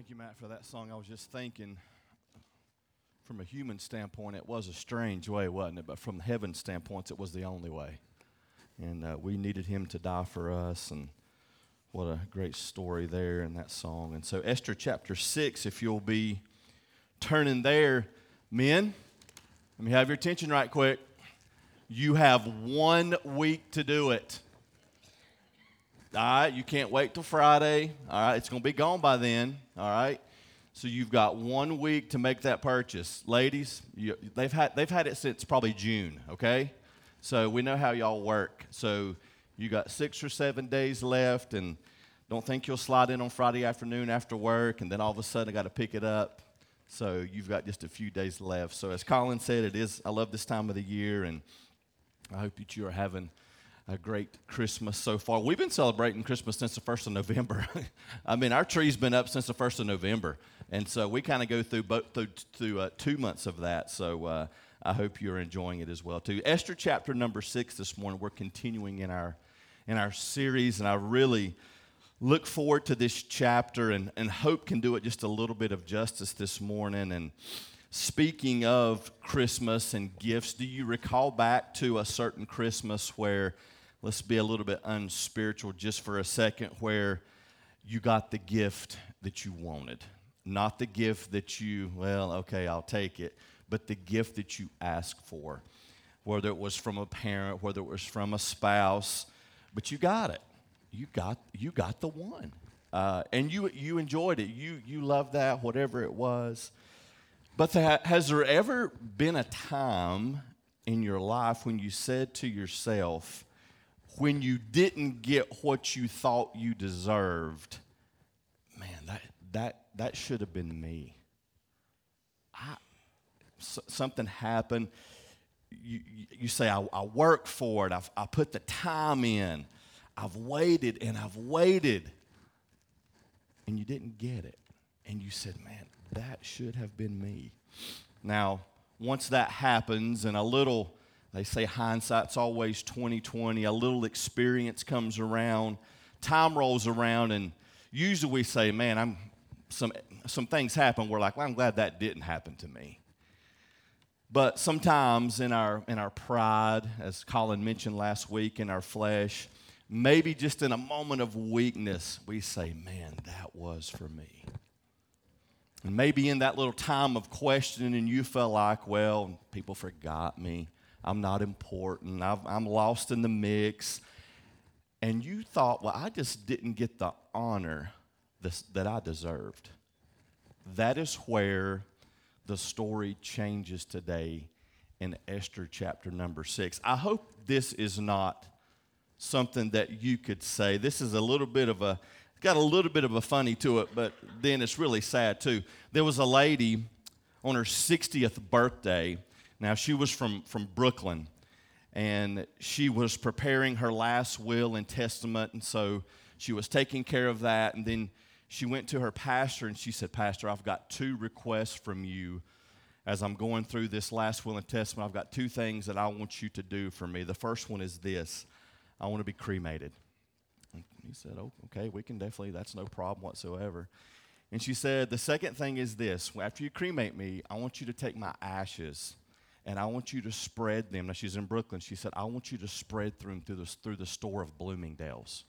Thank you, Matt, for that song. I was just thinking, from a human standpoint, it was a strange way, wasn't it? But from heaven's standpoint, it was the only way. And uh, we needed him to die for us. And what a great story there in that song. And so, Esther chapter 6, if you'll be turning there, men, let me have your attention right quick. You have one week to do it. All right, you can't wait till Friday. All right, it's going to be gone by then. All right, so you've got one week to make that purchase, ladies. You, they've had they've had it since probably June. Okay, so we know how y'all work. So you got six or seven days left, and don't think you'll slide in on Friday afternoon after work, and then all of a sudden I got to pick it up. So you've got just a few days left. So as Colin said, it is. I love this time of the year, and I hope that you are having a great Christmas so far. We've been celebrating Christmas since the 1st of November. I mean, our tree's been up since the 1st of November. And so we kind of go through, both, through, through uh, two months of that. So uh, I hope you're enjoying it as well, too. Esther chapter number six this morning. We're continuing in our, in our series, and I really look forward to this chapter and, and hope can do it just a little bit of justice this morning. And speaking of Christmas and gifts, do you recall back to a certain Christmas where let's be a little bit unspiritual just for a second, where you got the gift that you wanted. Not the gift that you, well, okay, I'll take it, but the gift that you asked for. Whether it was from a parent, whether it was from a spouse, but you got it. You got, you got the one. Uh, and you, you enjoyed it. You, you loved that, whatever it was. But has there ever been a time in your life when you said to yourself, when you didn't get what you thought you deserved, man, that, that, that should have been me. I, something happened. You, you say, I, I for it, I've, I put the time in, I've waited and I've waited, and you didn't get it. And you said, man, that should have been me. Now, once that happens and a little they say hindsight's always 2020. A little experience comes around, time rolls around, and usually we say, man, I'm some some things happen. We're like, well, I'm glad that didn't happen to me. But sometimes in our in our pride, as Colin mentioned last week, in our flesh, maybe just in a moment of weakness, we say, man, that was for me. And maybe in that little time of questioning, you felt like, well, people forgot me. I'm not important. i am lost in the mix. And you thought, well, I just didn't get the honor this, that I deserved. That is where the story changes today in Esther chapter number six. I hope this is not something that you could say. This is a little bit of a, got a little bit of a funny to it, but then it's really sad too. There was a lady on her 60th birthday now, she was from, from Brooklyn, and she was preparing her last will and testament, and so she was taking care of that. And then she went to her pastor and she said, Pastor, I've got two requests from you as I'm going through this last will and testament. I've got two things that I want you to do for me. The first one is this I want to be cremated. And he said, Oh, okay, we can definitely, that's no problem whatsoever. And she said, The second thing is this after you cremate me, I want you to take my ashes and I want you to spread them. Now she's in Brooklyn. She said, I want you to spread through through the, through the store of Bloomingdale's.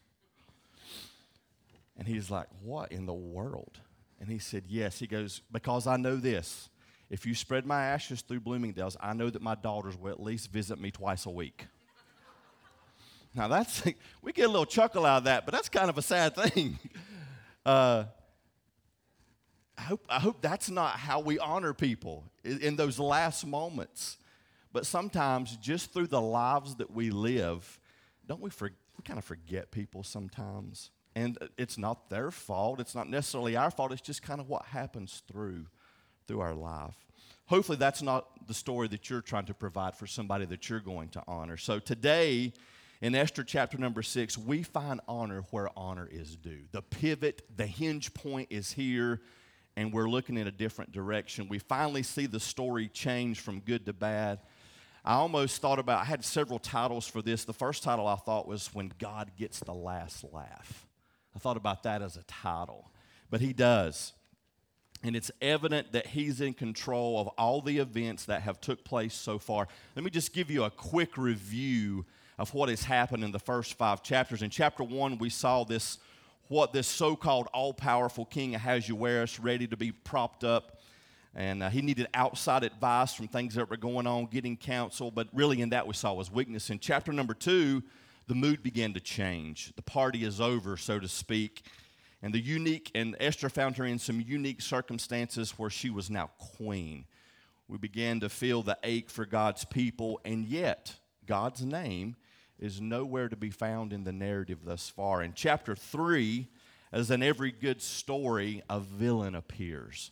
And he's like, What in the world? And he said, Yes. He goes, Because I know this. If you spread my ashes through Bloomingdale's, I know that my daughters will at least visit me twice a week. now, that's, we get a little chuckle out of that, but that's kind of a sad thing. Uh, I hope, I hope that's not how we honor people in, those last moments. But sometimes, just through the lives that we live, don't we, for, we kind of forget people sometimes? And uh, it's not their fault. It's not necessarily our fault. It's just kind of what happens through, through our life. Hopefully, that's not the story that you're trying to provide for somebody that you're going to honor. So today, in Esther chapter number six, we find honor where honor is due. The pivot, the hinge point is here and we're looking in a different direction. We finally see the story change from good to bad. I almost thought about, I had several titles for this. The first title I thought was When God Gets the Last Laugh. I thought about that as a title, but He does. and it's evident that he's in control of all the events that have took place so far. Let me just give you a quick review of what has happened in the first five chapters. In chapter one, we saw this what this so-called all-powerful king Ahasuerus ready to be propped up and uh, he needed outside advice from things that were going on, getting counsel. But really, in that, we saw his weakness. In chapter number two, the mood began to change. The party is over, so to speak. And the unique, and Esther found her in some unique circumstances where she was now queen. We began to feel the ache for God's people, and yet God's name is nowhere to be found in the narrative thus far. In chapter 3, as in every good story, a villain appears.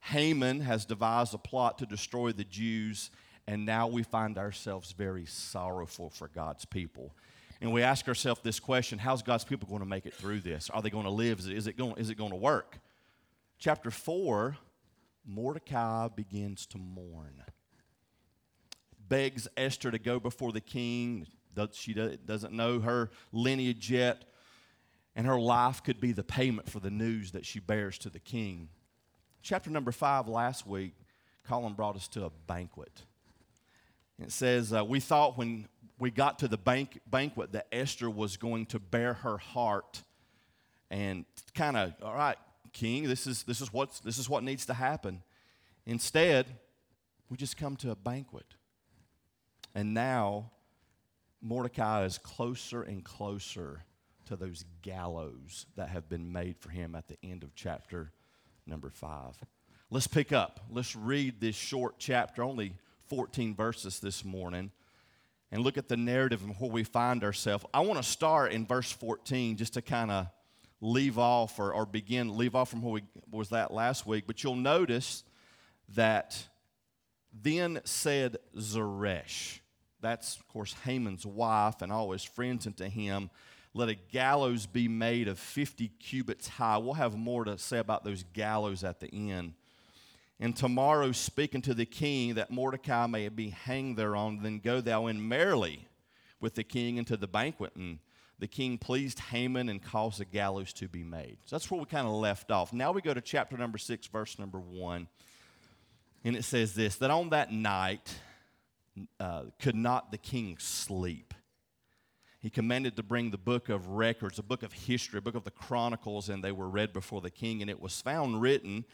Haman has devised a plot to destroy the Jews, and now we find ourselves very sorrowful for God's people. And we ask ourselves this question how's God's people going to make it through this? Are they going to live? Is it, going, is it going to work? Chapter 4 Mordecai begins to mourn. Begs Esther to go before the king. She doesn't know her lineage yet, and her life could be the payment for the news that she bears to the king. Chapter number 5 last week, Colin brought us to a banquet. It says, uh, We thought when we got to the bank, banquet that Esther was going to bare her heart and kind of, all right, king, this is, this, is what's, this is what needs to happen. Instead, we just come to a banquet. And now, Mordecai is closer and closer to those gallows that have been made for him at the end of chapter number five. Let's pick up. Let's read this short chapter, only 14 verses this morning and look at the narrative and where we find ourselves. I want to start in verse 14 just to kind of leave off or, or begin, leave off from where we was that last week. But you'll notice that then said Zeresh, that's of course Haman's wife and all his friends unto him, let a gallows be made of 50 cubits high. We'll have more to say about those gallows at the end and tomorrow speaking to the king that Mordecai may be hanged thereon. Then go thou in merrily with the king into the banquet. And the king pleased Haman and caused the gallows to be made. So that's where we kind of left off. Now we go to chapter number six, verse number one. And it says this that on that night uh, could not the king sleep. He commanded to bring the book of records, a book of history, a book of the chronicles, and they were read before the king. And it was found written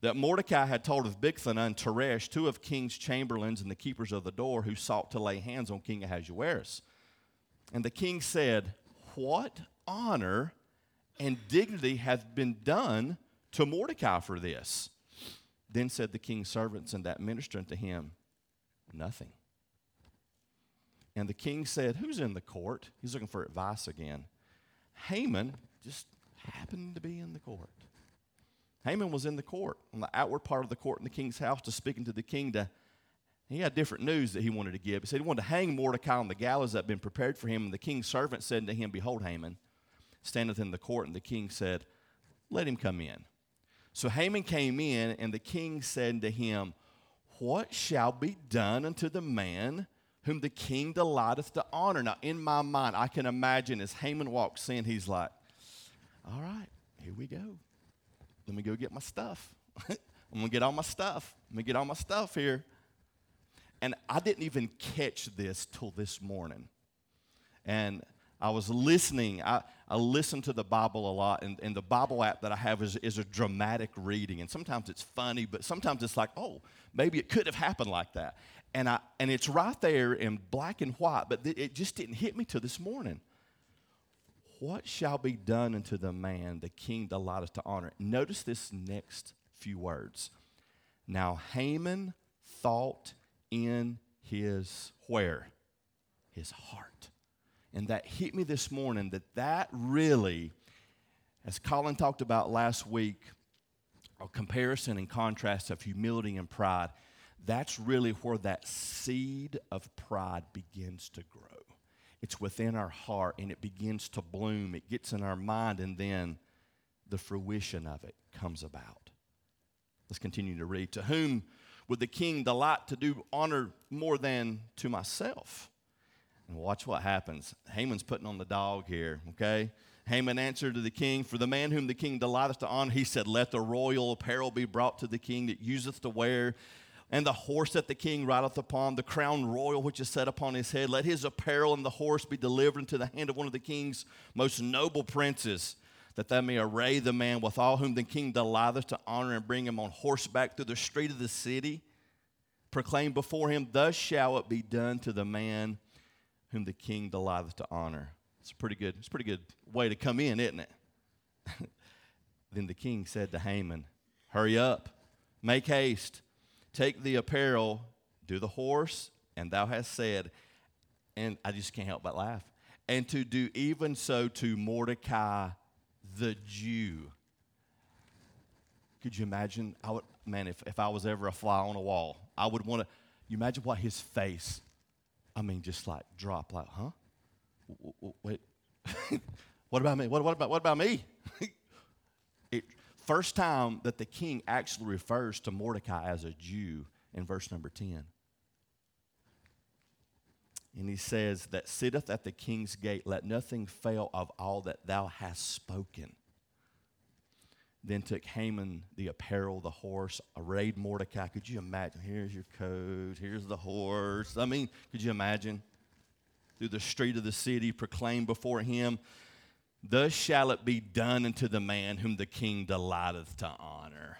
that Mordecai had told of Bigthana and Teresh, two of king's chamberlains and the keepers of the door, who sought to lay hands on King Ahasuerus. And the king said, What honor and dignity hath been done to Mordecai for this? Then said the king's servants and that minister unto him, Nothing. And the king said, Who's in the court? He's looking for advice again. Haman just happened to be in the court. Haman was in the court, on the outward part of the court in the king's house, to speaking to the king. To, he had different news that he wanted to give. He said he wanted to hang Mordecai on the gallows that had been prepared for him. And the king's servant said to him, Behold, Haman standeth in the court. And the king said, Let him come in. So Haman came in, and the king said to him, What shall be done unto the man whom the king delighteth to honor? Now, in my mind, I can imagine as Haman walks in, he's like, All right, here we go let me go get my stuff. I'm gonna get all my stuff. Let me get all my stuff here. And I didn't even catch this till this morning. And I was listening. I, I listen to the Bible a lot, and, and the Bible app that I have is, is a dramatic reading. And sometimes it's funny, but sometimes it's like, oh, maybe it could have happened like that. And, I, and it's right there in black and white, but th- it just didn't hit me till this morning. What shall be done unto the man the king delighteth to honor? Notice this next few words. Now Haman thought in his where? His heart. And that hit me this morning that that really, as Colin talked about last week, a comparison and contrast of humility and pride, that's really where that seed of pride begins to grow. It's within our heart and it begins to bloom. It gets in our mind, and then the fruition of it comes about. Let's continue to read. To whom would the king delight to do honor more than to myself? And watch what happens. Haman's putting on the dog here, okay? Haman answered to the king, For the man whom the king delighteth to honor, he said, Let the royal apparel be brought to the king that useth to wear, and the horse that the king rideth upon, the crown royal which is set upon his head. Let his apparel and the horse be delivered into the hand of one of the king's most noble princes, that they may array the man with all whom the king delighteth to honor and bring him on horseback through the street of the city. Proclaim before him, Thus shall it be done to the man whom the king delighteth to honor. It's a pretty good, it's a pretty good way to come in, isn't it? then the king said to Haman, Hurry up, make haste, take the apparel, do the horse, and thou hast said, and I just can't help but laugh, and to do even so to Mordecai the Jew. Could you imagine? I would, man, if, if I was ever a fly on a wall, I would want to. You imagine what his face, I mean, just like drop, like, huh? wait, what about me? What, what, about, what about me? first time that the king actually refers to Mordecai as a Jew in verse number 10. And he says, That sitteth at the king's gate, let nothing fail of all that thou hast spoken. Then took Haman the apparel, the horse, arrayed Mordecai. Could you imagine? Here's your coat, here's the horse. I mean, could you imagine? through the street of the city, proclaimed before him, Thus shall it be done unto the man whom the king delighteth to honor.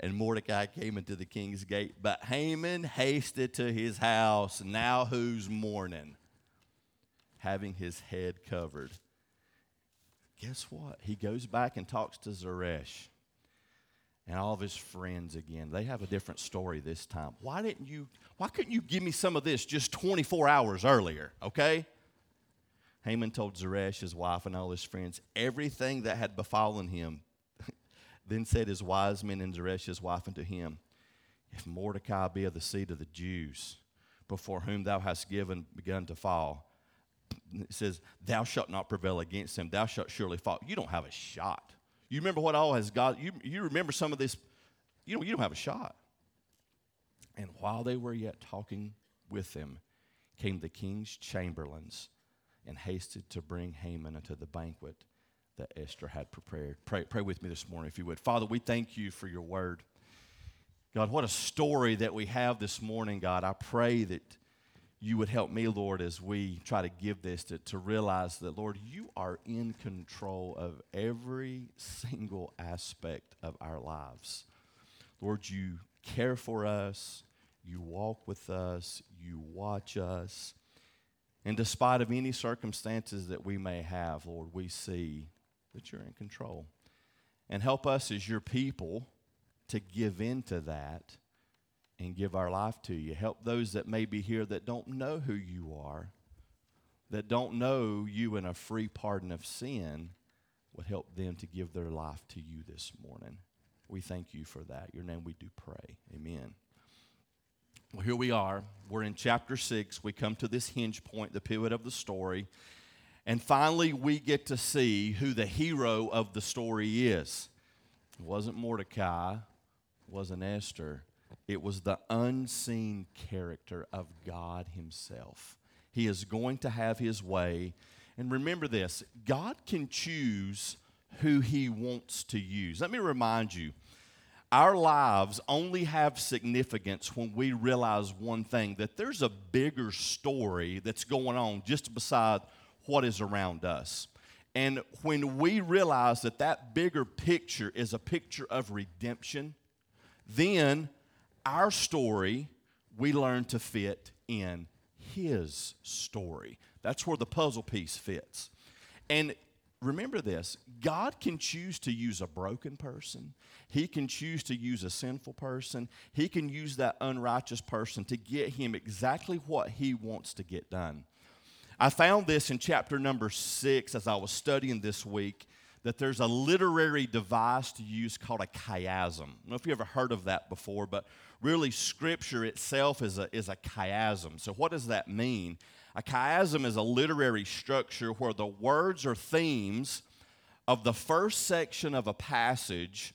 And Mordecai came into the king's gate, but Haman hasted to his house, now who's mourning, having his head covered. Guess what? He goes back and talks to Zeresh and all of his friends again. They have a different story this time. Why didn't you why couldn't you give me some of this just 24 hours earlier, okay? Haman told Zeresh, his wife, and all his friends everything that had befallen him. then said his wise men and Zeresh, his wife, unto him, If Mordecai be of the seed of the Jews, before whom thou hast given begun to fall, it says, Thou shalt not prevail against him, thou shalt surely fall. You don't have a shot. You remember what all has God, you, you remember some of this, you don't, you don't have a shot. And while they were yet talking with them, came the king's chamberlains and hasted to bring Haman unto the banquet that Esther had prepared. Pray, pray with me this morning, if you would. Father, we thank you for your word. God, what a story that we have this morning, God. I pray that you would help me, Lord, as we try to give this to, to realize that, Lord, you are in control of every single aspect of our lives. Lord, you care for us, you walk with us, you watch us. And despite of any circumstances that we may have, Lord, we see that you're in control. And help us as your people to give into that and give our life to you. Help those that may be here that don't know who you are, that don't know you in a free pardon of sin, would help them to give their life to you this morning. We thank you for that. Your name we do pray. Amen. Well, here we are. We're in chapter 6. We come to this hinge point, the pivot of the story. And finally, we get to see who the hero of the story is. It wasn't Mordecai, it wasn't Esther it was the unseen character of God Himself. He is going to have His way. And remember this God can choose who He wants to use. Let me remind you our lives only have significance when we realize one thing that there's a bigger story that's going on just beside what is around us. And when we realize that that bigger picture is a picture of redemption, then our story, we learn to fit in his story. That's where the puzzle piece fits. And remember this God can choose to use a broken person, He can choose to use a sinful person, He can use that unrighteous person to get him exactly what He wants to get done. I found this in chapter number six as I was studying this week that there's a literary device to use called a chiasm. I don't know if you ever heard of that before, but really scripture itself is a, is a chiasm. So, what does that mean? A chiasm is a literary structure where the words or themes of the first section of a passage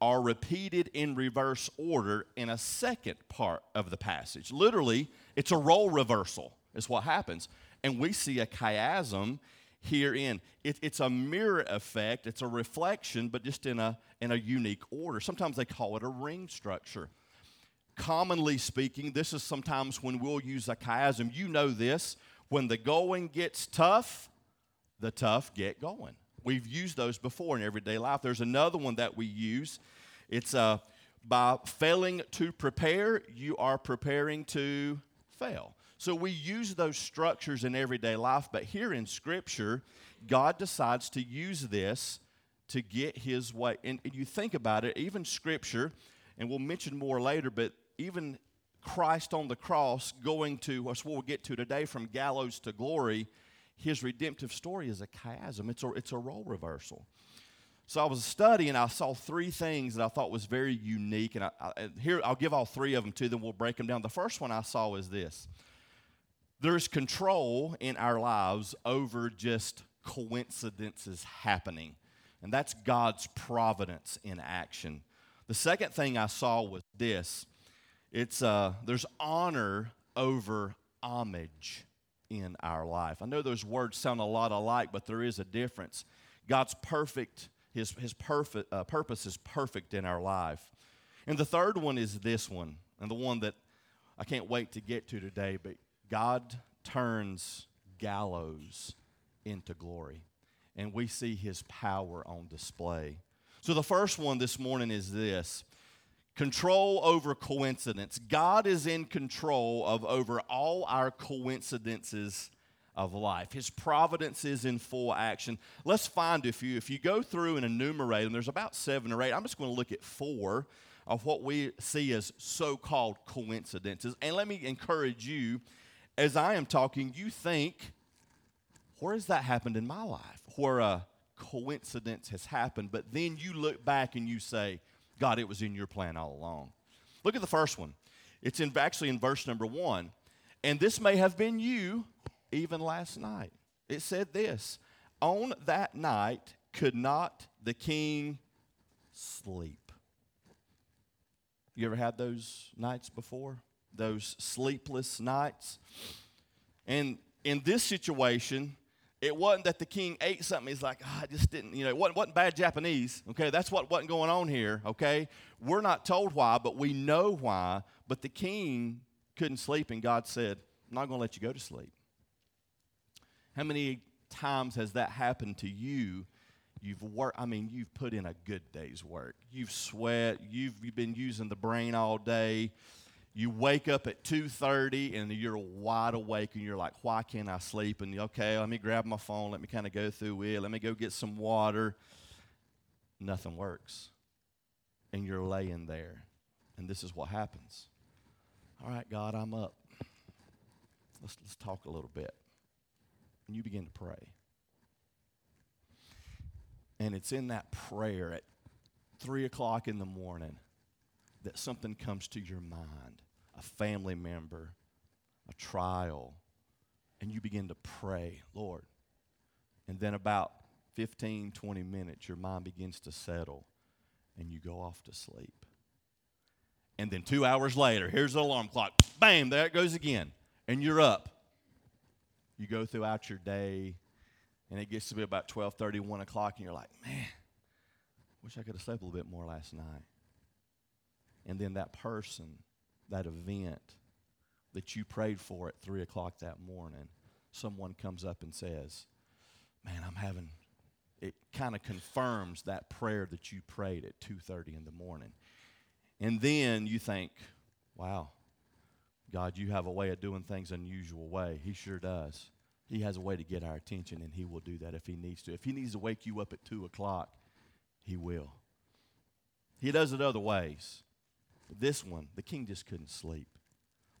are repeated in reverse order in a second part of the passage. Literally, it's a role reversal, is what happens. And we see a chiasm herein. It, it's a mirror effect, it's a reflection, but just in a, in a unique order. Sometimes they call it a ring structure. Commonly speaking, this is sometimes when we'll use a chiasm. You know this. When the going gets tough, the tough get going. We've used those before in everyday life. There's another one that we use. It's uh, by failing to prepare, you are preparing to fail. So we use those structures in everyday life, but here in Scripture, God decides to use this to get his way. And, you think about it, even Scripture, and we'll mention more later, but even Christ on the cross going to, what we'll get to today, from gallows to glory, his redemptive story is a chiasm. It's a, it's a role reversal. So I was studying, I saw three things that I thought was very unique. And I, I, here, I'll give all three of them to them. We'll break them down. The first one I saw is this there's control in our lives over just coincidences happening. And that's God's providence in action. The second thing I saw was this it's, uh, there's honor over homage in our life. I know those words sound a lot alike, but there is a difference. God's perfect, his, his perfect, uh, purpose is perfect in our life. And the third one is this one, and the one that I can't wait to get to today, but God turns gallows into glory, and we see his power on display. So, the first one this morning is this control over coincidence. God is in control of over all our coincidences of life. His providence is in full action. Let's find a few. If you go through and enumerate them, there's about seven or eight. I'm just going to look at four of what we see as so called coincidences. And let me encourage you as I am talking, you think, where has that happened in my life? Where a coincidence has happened, but then you look back and you say, God, it was in your plan all along. Look at the first one. It's in, actually in verse number one. And this may have been you even last night. It said this On that night could not the king sleep. You ever had those nights before? those sleepless nights. And in this situation, it wasn't that the king ate something. He's like, oh, I just didn't, you know, it wasn't, wasn't bad Japanese. Okay, that's what wasn't going on here. Okay, we're not told why, but we know why. But the king couldn't sleep, and God said, I'm not going to let you go to sleep. How many times has that happened to you? You've worked, I mean, you've put in a good day's work. You've sweat, you've, you've been using the brain all day you wake up at 2.30 and you're wide awake and you're like why can't i sleep? And okay let me grab my phone let me kind of go through it let me go get some water. Nothing works. And you're laying there. And this is what happens. All right god i'm up. Let's, let's talk a little bit. And you begin to pray. And it's in that prayer at 3 o'clock in the morning that something comes to your mind a family member, a trial, and you begin to pray, Lord. And then about 15, 20 minutes, your mind begins to settle and you go off to sleep. And then two hours later, here's the alarm clock. Bam, there it goes again. And you're up. You go throughout your day, and it gets to be about 12 30, 1 o'clock, and you're like, man, wish I could have slept a little bit more last night. And then that person that event that you prayed for at 3 o'clock that morning, someone comes up and says, Man, I'm having, it kind of confirms that prayer that you prayed at 2.30 in the morning. And then you think, wow, God, you have a way of doing things unusual way. He sure does. He has a way to get our attention, and he will do that if he needs to. If he needs to wake you up at 2 o'clock, he will. He does it other ways. This one, the king just couldn't sleep.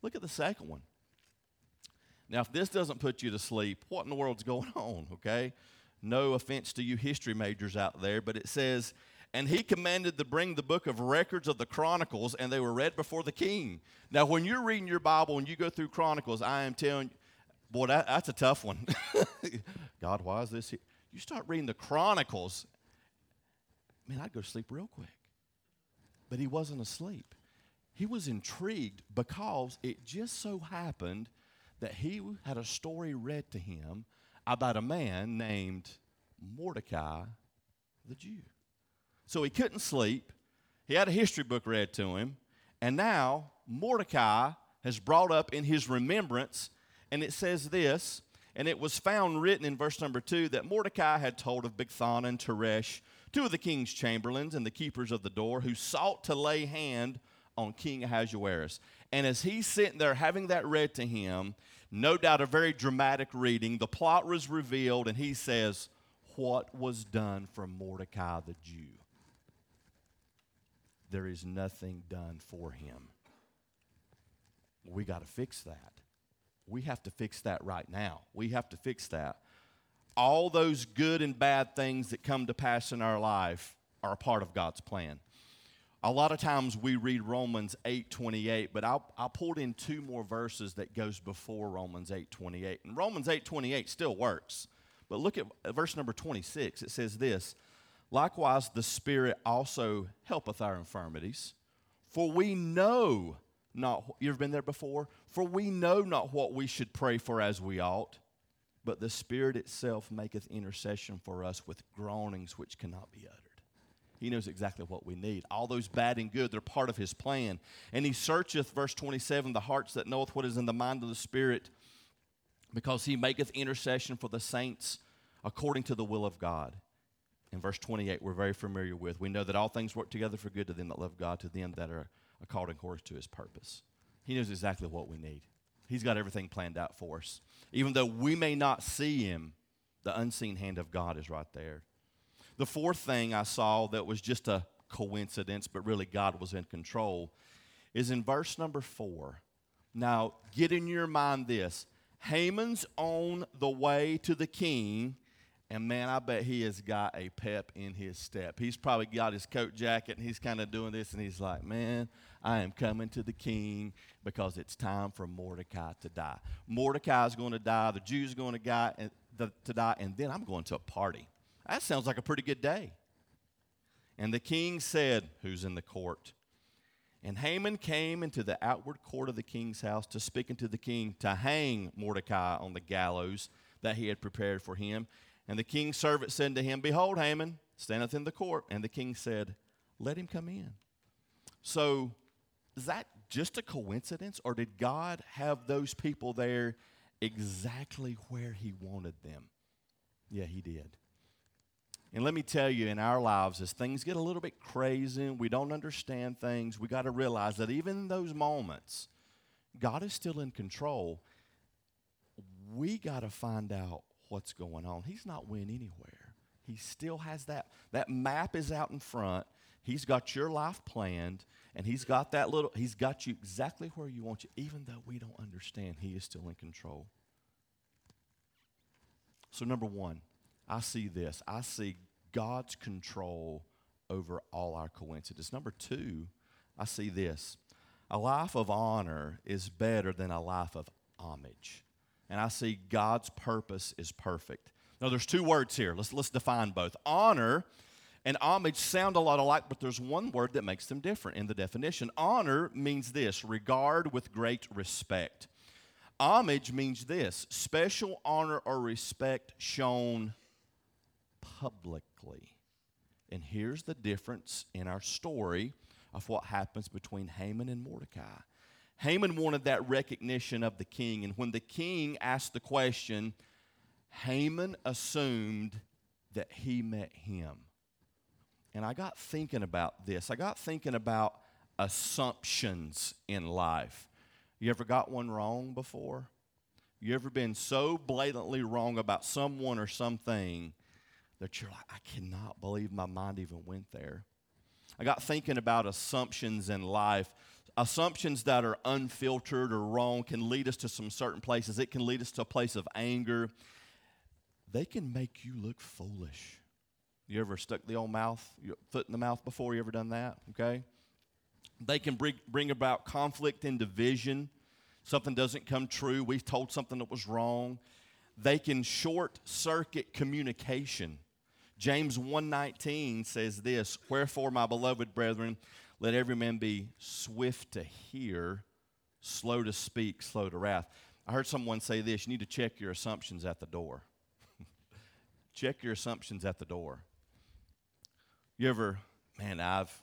Look at the second one. Now, if this doesn't put you to sleep, what in the world's going on, okay? No offense to you history majors out there, but it says, and he commanded to bring the book of records of the Chronicles, and they were read before the king. Now, when you're reading your Bible and you go through Chronicles, I am telling you, boy, that, that's a tough one. God, why is this here? You start reading the Chronicles, man, I'd go to sleep real quick but he wasn't asleep. He was intrigued because it just so happened that he had a story read to him about a man named Mordecai the Jew. So he couldn't sleep. He had a history book read to him. And now Mordecai has brought up in his remembrance, and it says this, and it was found written in verse number two that Mordecai had told of Bigthana and Teresh, two of the king's chamberlains and the keepers of the door, who sought to lay hand on King Ahasuerus. And as he's sitting there having that read to him, no doubt a very dramatic reading, the plot was revealed, and he says, What was done for Mordecai the Jew? There is nothing done for him. We got to fix that. We have to fix that right now. We have to fix that. All those good and bad things that come to pass in our life are a part of God's plan. A lot of times we read Romans 8:28, but I, I pulled in two more verses that goes before Romans 8:28. And Romans 8:28 still works. But look at verse number 26. It says this, Likewise the Spirit also helpeth our infirmities, for we know not you ever been there before? For we know not what we should pray for as we ought, but the Spirit itself maketh intercession for us with groanings which cannot be uttered. He knows exactly what we need. All those bad and good, they're part of his plan. And he searcheth, verse 27, the hearts that knoweth what is in the mind of the Spirit, because he maketh intercession for the saints according to the will of God. In verse 28, we're very familiar with. We know that all things work together for good to them that love God, to them that are called according to his purpose. He knows exactly what we need. He's got everything planned out for us. Even though we may not see him, the unseen hand of God is right there. The fourth thing I saw that was just a coincidence, but really God was in control, is in verse number four. Now, get in your mind this Haman's on the way to the king and man, I bet he has got a pep in his step. He's probably got his coat jacket and he's kind of doing this and he's like, man, I am coming to the king because it's time for Mordecai to die. Mordecai is going to die, the Jews are going to die, and to die, and then I'm going to a party. That sounds like a pretty good day. And the king said, Who's in the court? And Haman came into the outward court of the king's house to speak unto the king to hang Mordecai on the gallows that he had prepared for him. And the king's servant said to him, Behold, Haman standeth in the court. And the king said, Let him come in. So, is that just a coincidence, or did God have those people there exactly where He wanted them? Yeah, He did. And let me tell you, in our lives, as things get a little bit crazy, we don't understand things, we got to realize that even in those moments, God is still in control. We got to find out what's going on. He's not went anywhere. He still has that. That map is out in front. He's got your life planned, and he's got that little, he's got you exactly where you want you, even though we don't understand, he is still in control. So, number one, I see this. I see God's control over all our coincidences. Number two, I see this. A life of honor is better than a life of homage and I see God's purpose is perfect. Now, there's two words here. Let's, let's define both. Honor and homage sound a lot alike, but there's one word that makes them different in the definition. Honor means this regard with great respect. Homage means this special honor or respect shown publicly. And here's the difference in our story of what happens between Haman and Mordecai. Haman wanted that recognition of the king. And when the king asked the question, Haman assumed that he met him. And I got thinking about this. I got thinking about assumptions in life. You ever got one wrong before? You ever been so blatantly wrong about someone or something that you're like, I cannot believe my mind even went there? I got thinking about assumptions in life assumptions that are unfiltered or wrong can lead us to some certain places. It can lead us to a place of anger. They can make you look foolish. You ever stuck the old mouth, your foot in the mouth before? You ever done that? Okay. They can bring, bring about conflict and division. Something doesn't come true. We've told something that was wrong. They can short circuit communication. James 1:19 says this, "Wherefore my beloved brethren, let every man be swift to hear, slow to speak, slow to wrath. I heard someone say this you need to check your assumptions at the door. check your assumptions at the door. You ever, man, I've,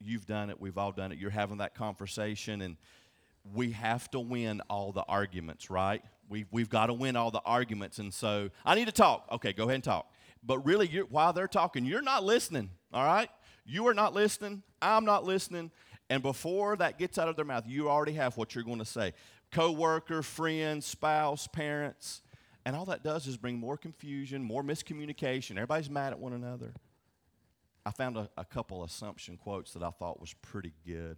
you've done it, we've all done it. You're having that conversation, and we have to win all the arguments, right? We've, we've got to win all the arguments. And so I need to talk. Okay, go ahead and talk. But really, while they're talking, you're not listening, all right? You are not listening. I'm not listening. And before that gets out of their mouth, you already have what you're going to say. Coworker, friend, spouse, parents. And all that does is bring more confusion, more miscommunication. Everybody's mad at one another. I found a, a couple assumption quotes that I thought was pretty good. It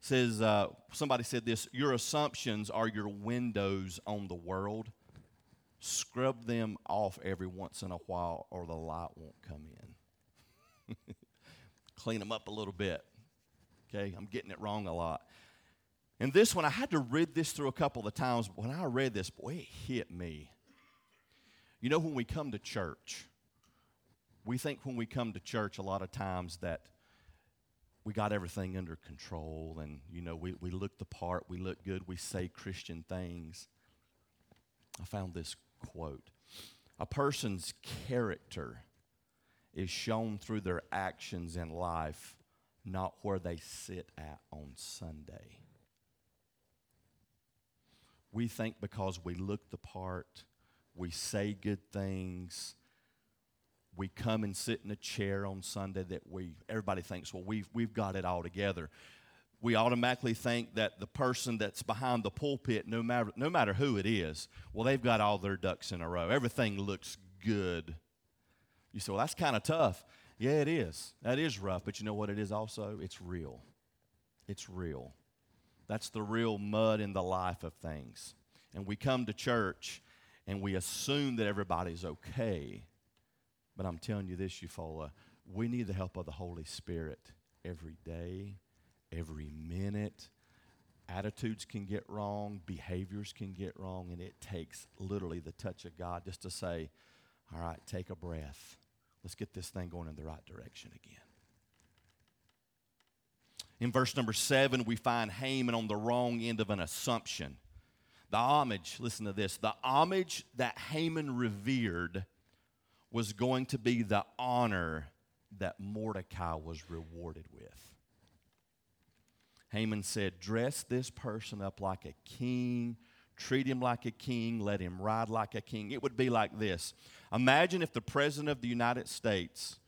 says uh, somebody said this: "Your assumptions are your windows on the world. Scrub them off every once in a while, or the light won't come in. Clean them up a little bit. Okay, I'm getting it wrong a lot. And this one, I had to read this through a couple of times. When I read this, boy, it hit me. You know, when we come to church, we think when we come to church a lot of times that we got everything under control and, you know, we, we look the part, we look good, we say Christian things. I found this quote A person's character is shown through their actions in life not where they sit at on Sunday. We think because we look the part, we say good things, we come and sit in a chair on Sunday that we everybody thinks, well, we've we've got it all together. We automatically think that the person that's behind the pulpit, no matter no matter who it is, well, they've got all their ducks in a row. Everything looks good. You say, well, that's kind of tough. Yeah, it is. That is rough, but you know what it is also? It's real. It's real. That's the real mud in the life of things. And we come to church and we assume that everybody's okay. But I'm telling you this, Eufaula, we need the help of the Holy Spirit every day, every minute. Attitudes can get wrong, behaviors can get wrong, and it takes literally the touch of God just to say, All right, take a breath Let's get this thing going in the right direction again. In verse number seven, we find Haman on the wrong end of an assumption. The homage, listen to this the homage that Haman revered was going to be the honor that Mordecai was rewarded with. Haman said, Dress this person up like a king, treat him like a king, let him ride like a king. It would be like this Imagine if the President of the United States,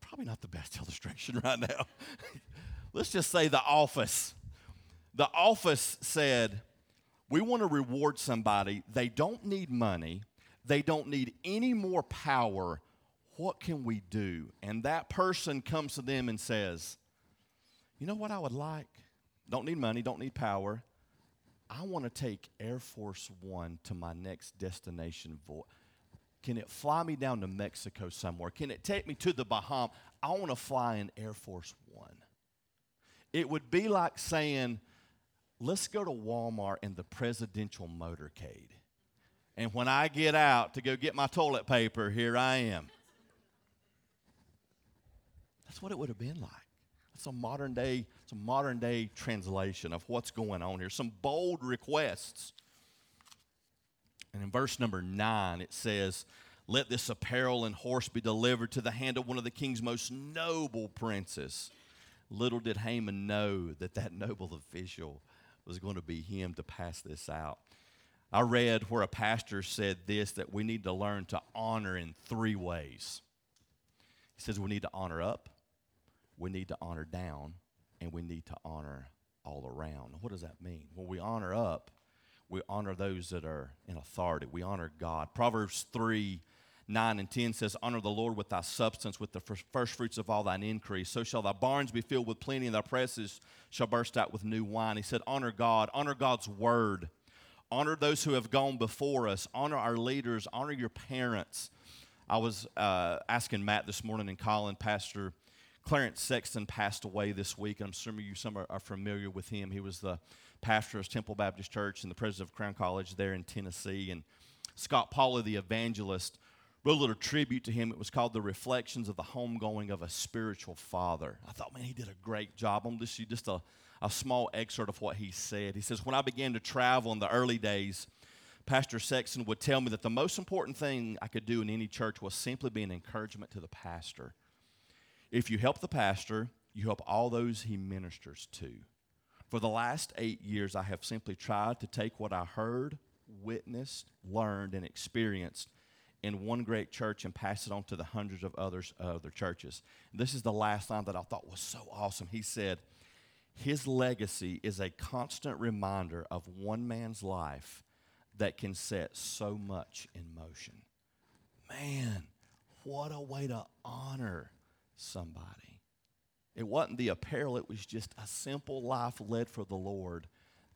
probably not the best illustration right now. Let's just say the office. The office said, We want to reward somebody. They don't need money, they don't need any more power. What can we do? And that person comes to them and says, You know what I would like? Don't need money, don't need power. I want to take Air Force One to my next destination. Can it fly me down to Mexico somewhere? Can it take me to the Bahamas? I want to fly in Air Force One. It would be like saying, let's go to Walmart in the presidential motorcade. And when I get out to go get my toilet paper, here I am. That's what it would have been like. A modern day, a modern day translation of what's going on here. Some bold requests. And in verse number nine, it says, Let this apparel and horse be delivered to the hand of one of the king's most noble princes. Little did Haman know that that noble official was going to be him to pass this out. I read where a pastor said this that we need to learn to honor in three ways. He says we need to honor up, we need to honor down, and we need to honor all around. What does that mean? When we honor up, we honor those that are in authority. We honor God. Proverbs 3 9 and 10 says, Honor the Lord with thy substance, with the first fruits of all thine increase. So shall thy barns be filled with plenty, and thy presses shall burst out with new wine. He said, Honor God, honor God's word, honor those who have gone before us, honor our leaders, honor your parents. I was uh, asking Matt this morning and Colin, Pastor Clarence Sexton passed away this week, I'm sure you some are, are familiar with him. He was the pastor of Temple Baptist Church and the president of Crown College there in Tennessee. And Scott Pauley, the evangelist, wrote a little tribute to him. It was called The Reflections of the Homegoing of a Spiritual Father. I thought, man, he did a great job. I'm just, just a, a small excerpt of what he said. He says, When I began to travel in the early days, Pastor Sexton would tell me that the most important thing I could do in any church was simply be an encouragement to the pastor. If you help the pastor, you help all those he ministers to. For the last eight years, I have simply tried to take what I heard, witnessed, learned, and experienced in one great church and pass it on to the hundreds of others other churches. This is the last line that I thought was so awesome. He said, "His legacy is a constant reminder of one man's life that can set so much in motion." Man, what a way to honor somebody. It wasn't the apparel, it was just a simple life led for the Lord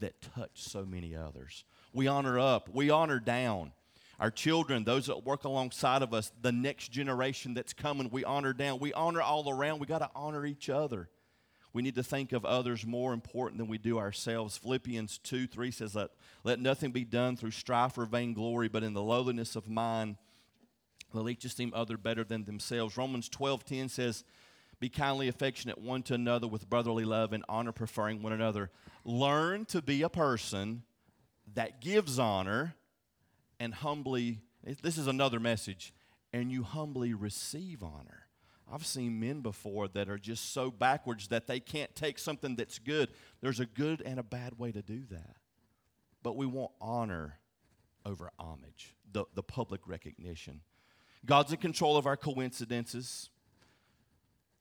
that touched so many others. We honor up, we honor down our children, those that work alongside of us, the next generation that's coming, we honor down. We honor all around. We got to honor each other. We need to think of others more important than we do ourselves. Philippians 2 3 says, Let, let nothing be done through strife or vainglory, but in the lowliness of mind, let each esteem other better than themselves. Romans 12 10 says, Be kindly affectionate one to another with brotherly love and honor, preferring one another. Learn to be a person that gives honor and humbly, this is another message, and you humbly receive honor. I've seen men before that are just so backwards that they can't take something that's good. There's a good and a bad way to do that. But we want honor over homage, the, the public recognition. God's in control of our coincidences.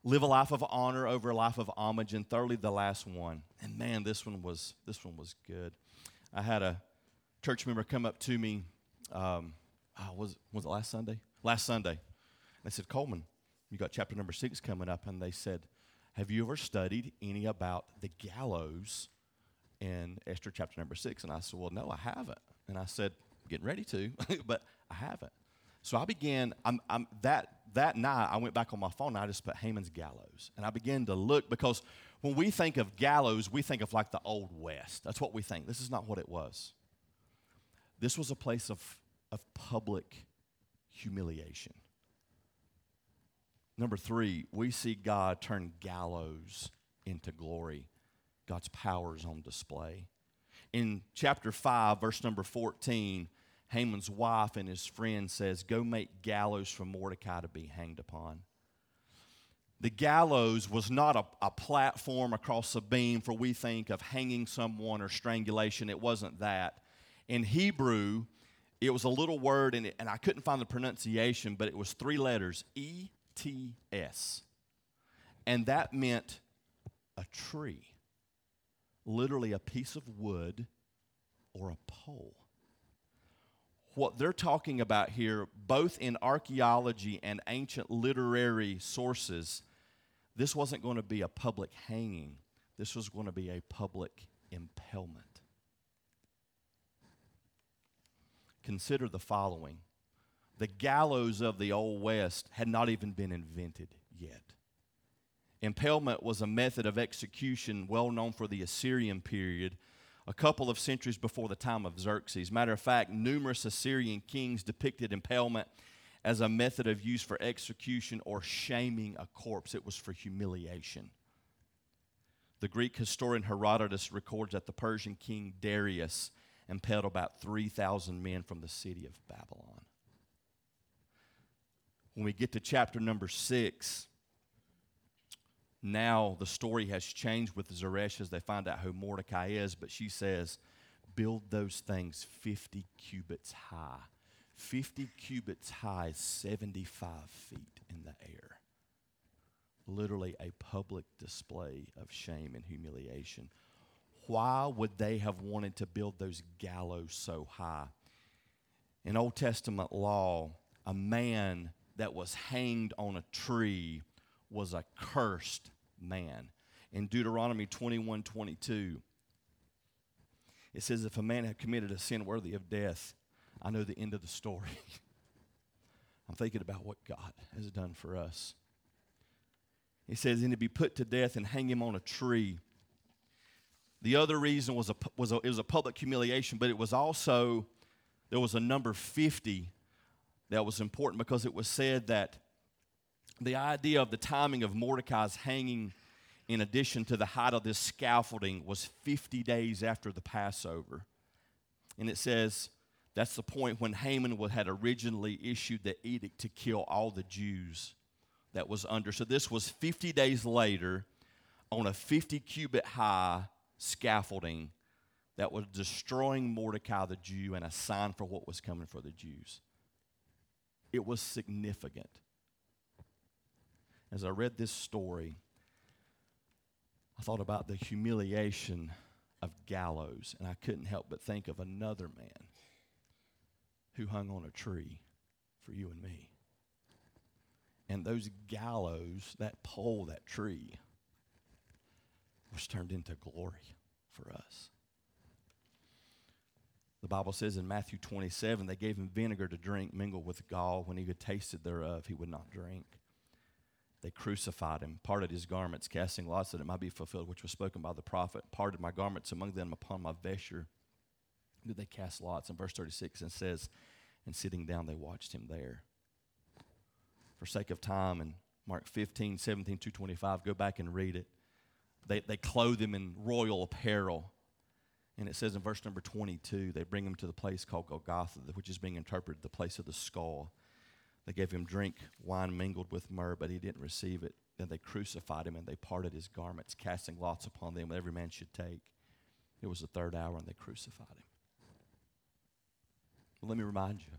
Live a life of honor over a life of homage. And thirdly, the last one. And man, this one was this one was good. I had a church member come up to me um, oh, was, was it last Sunday? Last Sunday. They said, Coleman, you got chapter number six coming up. And they said, Have you ever studied any about the gallows in Esther chapter number six? And I said, Well, no, I haven't. And I said, Getting ready to, but I haven't. So I began, I'm, I'm, that, that night, I went back on my phone and I just put Haman's gallows. And I began to look because when we think of gallows, we think of like the Old West. That's what we think. This is not what it was. This was a place of, of public humiliation. Number three, we see God turn gallows into glory. God's power is on display. In chapter 5, verse number 14, Haman's wife and his friend says, Go make gallows for Mordecai to be hanged upon. The gallows was not a, a platform across a beam for we think of hanging someone or strangulation. It wasn't that. In Hebrew, it was a little word, it, and I couldn't find the pronunciation, but it was three letters E T S. And that meant a tree, literally a piece of wood or a pole. What they're talking about here, both in archaeology and ancient literary sources, this wasn't going to be a public hanging, this was going to be a public impalement. consider the following the gallows of the Old West had not even been invented yet. Impalement was a method of execution well known for the Assyrian period, a couple of centuries before the time of Xerxes. Matter of fact, numerous Assyrian kings depicted impalement as a method of use for execution or shaming a corpse, it was for humiliation. The Greek historian Herodotus records that the Persian king Darius impaled about 3,000 men from the city of Babylon. When we get to chapter number six, now the story has changed with Zeresh as they find out who Mordecai is, but she says, Build those things 50 cubits high. 50 cubits high is 75 feet in the air. Literally a public display of shame and humiliation why would they have wanted to build those gallows so high? In Old Testament law, a man that was hanged on a tree was a cursed man. In Deuteronomy 21 22, it says, If a man had committed a sin worthy of death, I know the end of the story. I'm thinking about what God has done for us. He says, And to be put to death and hang him on a tree. The other reason was, a, was a, it was a public humiliation, but it was also, there was a number 50 that was important because it was said that the idea of the timing of Mordecai's hanging, in addition to the height of this scaffolding, was 50 days after the Passover. And it says That's the point when Haman had originally issued the edict to kill all the Jews that was under. So this was 50 days later on a 50 cubit high scaffolding that was destroying Mordecai the Jew and a sign for what was coming for the Jews. It was significant. As I read this story, I thought about the humiliation of gallows, and I couldn't help but think of another man who hung on a tree for you and me. And those gallows, that pole, that tree, was turned into glory for us. The Bible says in Matthew 27, they gave him vinegar to drink mingled with gall. When he had tasted thereof, he would not drink. They crucified him, parted his garments, casting lots that it might be fulfilled, which was spoken by the prophet. Parted my garments among them upon my vesture. Did they cast lots? In verse 36, and says, And sitting down, they watched him there. For sake of time, in Mark 15, 17, 225, go back and read it. They, they clothe him in royal apparel. And it says in verse number 22, they bring him to the place called Golgotha, which is being interpreted the place of the skull. They gave him drink, wine mingled with myrrh, but he didn't receive it. Then they crucified him and they parted his garments, casting lots upon them, every man should take. It was the third hour and they crucified him. Let me remind you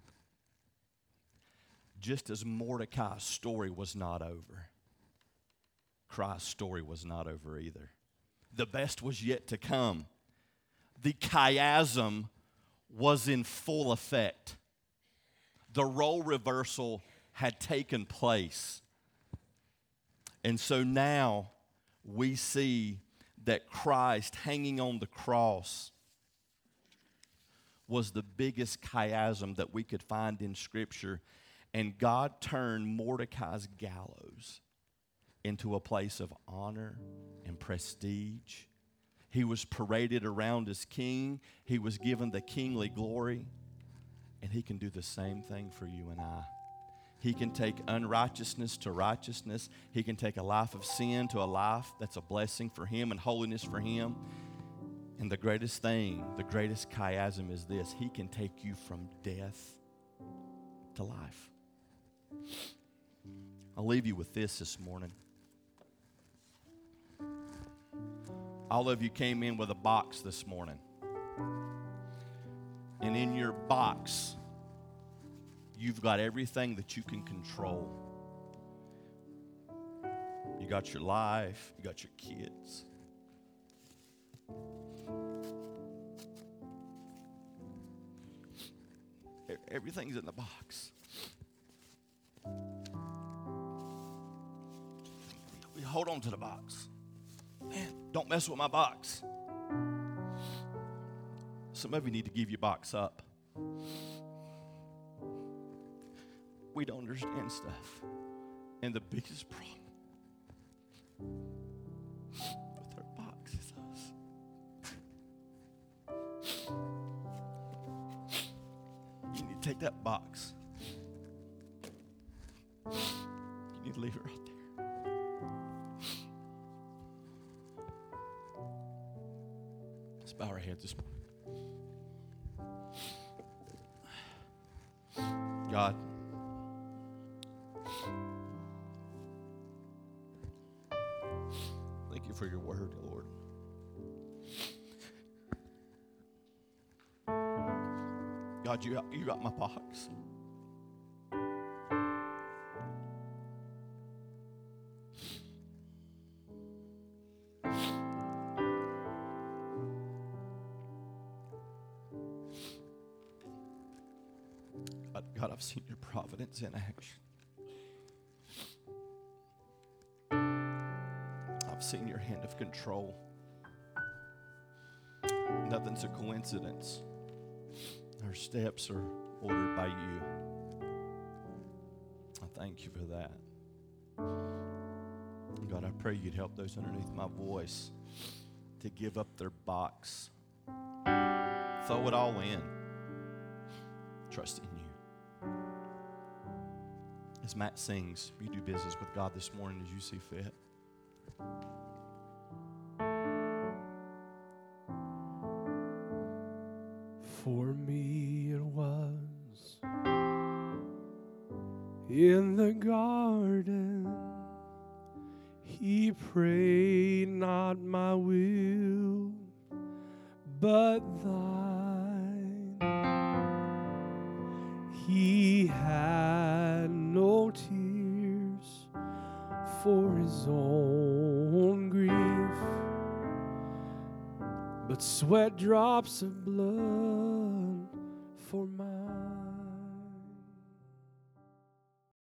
just as Mordecai's story was not over, Christ's story was not over either. The best was yet to come. The chiasm was in full effect. The role reversal had taken place. And so now we see that Christ hanging on the cross was the biggest chiasm that we could find in Scripture. And God turned Mordecai's gallows into a place of honor and prestige. He was paraded around as king, he was given the kingly glory, and he can do the same thing for you and I. He can take unrighteousness to righteousness. He can take a life of sin to a life that's a blessing for him and holiness for him. And the greatest thing, the greatest chiasm is this He can take you from death to life. I'll leave you with this this morning. All of you came in with a box this morning. And in your box, you've got everything that you can control. You got your life, you got your kids. Everything's in the box. We hold on to the box. Man, don't mess with my box. Some of you need to give your box up. We don't understand stuff. And the biggest problem with our box is us. You need to take that box. You need to leave it right there. Let's bow our heads this morning. God. Thank you for your word, Lord. God, you got, you got my box. Your in action. I've seen your hand of control. Nothing's a coincidence. Our steps are ordered by you. I thank you for that. God, I pray you'd help those underneath my voice to give up their box, throw it all in, trust you. As Matt sings, you do business with God this morning as you see fit. For me it was in the garden, He prayed, Not my will, but thine. He had for his own grief, but sweat drops of blood for mine.